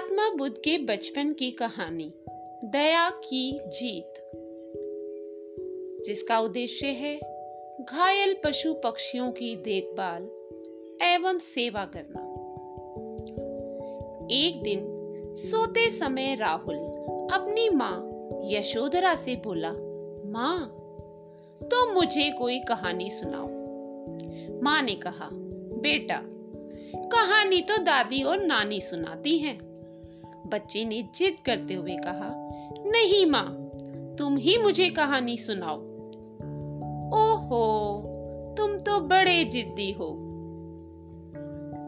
महात्मा बुद्ध के बचपन की कहानी, दया की जीत। जिसका उद्देश्य है घायल पशु पक्षियों की देखभाल एवं सेवा करना। एक दिन सोते समय राहुल अपनी माँ यशोधरा से बोला, माँ तो मुझे कोई कहानी सुनाओ। माँ ने कहा, बेटा, कहानी तो दादी और नानी सुनाती हैं। बच्चे ने जिद करते हुए कहा, नहीं माँ, तुम ही मुझे कहानी सुनाओ। ओहो, तुम तो बड़े जिद्दी हो।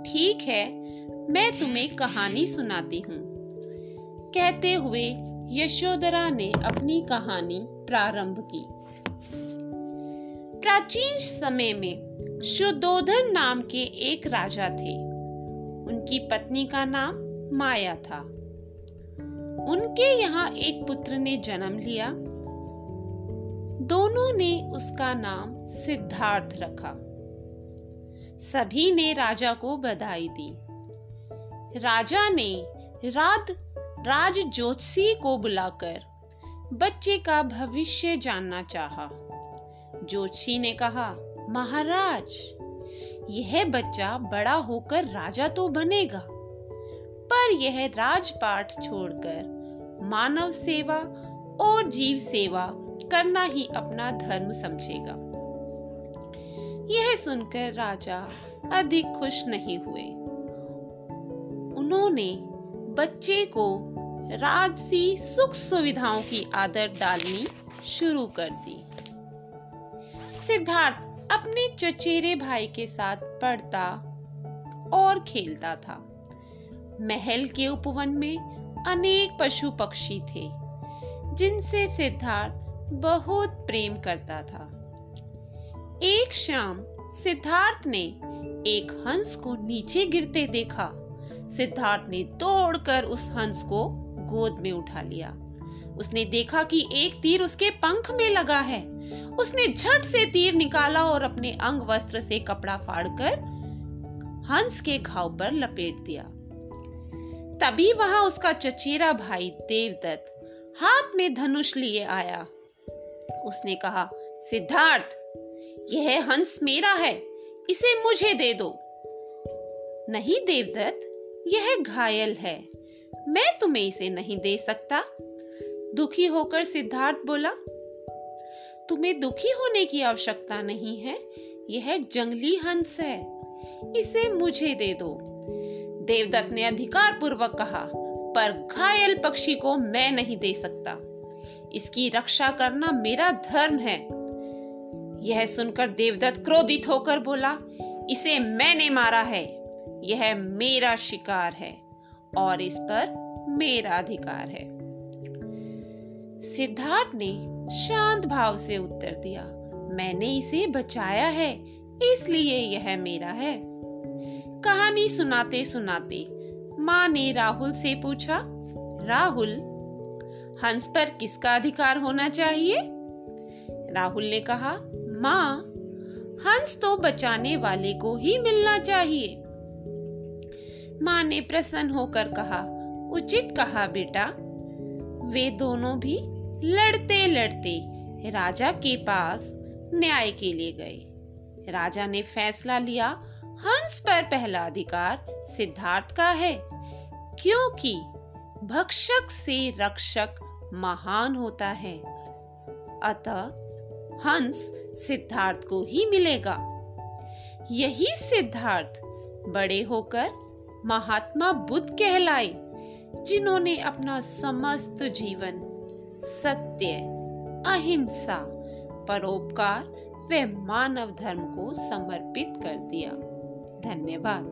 ठीक है, मैं तुम्हें कहानी सुनाती हूँ। कहते हुए यशोधरा ने अपनी कहानी प्रारंभ की। प्राचीन समय में शुद्धोधन नाम के एक राजा थे। उनकी पत्नी का नाम माया था। उनके यहाँ एक पुत्र ने जन्म लिया, दोनों ने उसका नाम सिद्धार्थ रखा सभी ने राजा को बधाई दी राजा ने राज ज्योतिषी को बुलाकर बच्चे का भविष्य जानना चाहा। ज्योतिषी ने कहा, महाराज, यह बच्चा बड़ा होकर राजा तो बनेगा, पर यह राजपाट छोड़कर मानव सेवा और जीव सेवा करना ही अपना धर्म समझेगा। यह सुनकर राजा अधिक खुश नहीं हुए। उन्होंने बच्चे को राजसी सुख सुविधाओं की आदत डालनी शुरू कर दी। सिद्धार्थ अपने चचेरे भाई के साथ पढ़ता और खेलता था। महल के उपवन में अनेक पशु पक्षी थे, जिनसे सिद्धार्थ बहुत प्रेम करता था। एक शाम सिद्धार्थ ने एक हंस को नीचे गिरते देखा। सिद्धार्थ ने दौड़कर उस हंस को गोद में उठा लिया। उसने देखा कि एक तीर उसके पंख में लगा है। उसने झट से तीर निकाला और अपने अंग वस्त्र से कपड़ा फाड़कर हंस के घाव पर लपेट दिया। तभी वहाँ उसका चचेरा भाई देवदत्त हाथ में धनुष लिए आया। उसने कहा, सिद्धार्थ, यह हंस मेरा है, इसे मुझे दे दो। नहीं देवदत्त, यह घायल है, मैं तुम्हें इसे नहीं दे सकता। दुखी होकर सिद्धार्थ बोला, तुम्हें दुखी होने की आवश्यकता नहीं है, यह जंगली हंस है, इसे मुझे दे दो। देवदत्त ने अधिकार पूर्वक कहा, पर घायल पक्षी को मैं नहीं दे सकता। इसकी रक्षा करना मेरा धर्म है। यह सुनकर देवदत्त क्रोधित होकर बोला, इसे मैंने मारा है। यह मेरा शिकार है और इस पर मेरा अधिकार है। सिद्धार्थ ने शांत भाव से उत्तर दिया, मैंने इसे बचाया है, इसलिए यह मेरा है। कहानी सुनाते सुनाते माँ ने राहुल से पूछा, राहुल, हंस पर किसका अधिकार होना चाहिए? राहुल ने कहा, माँ, हंस तो बचाने वाले को ही मिलना चाहिए। माँ ने प्रसन्न होकर कहा, उचित कहा बेटा। वे दोनों भी लड़ते लड़ते राजा के पास न्याय के लिए गए। राजा ने फैसला लिया हंस पर पहला अधिकार सिद्धार्थ का है, क्योंकि भक्षक से रक्षक महान होता है। अतः हंस सिद्धार्थ को ही मिलेगा। यही सिद्धार्थ बड़े होकर महात्मा बुद्ध कहलाए, जिन्होंने अपना समस्त जीवन सत्य, अहिंसा, परोपकार व मानव धर्म को समर्पित कर दिया। धन्यवाद।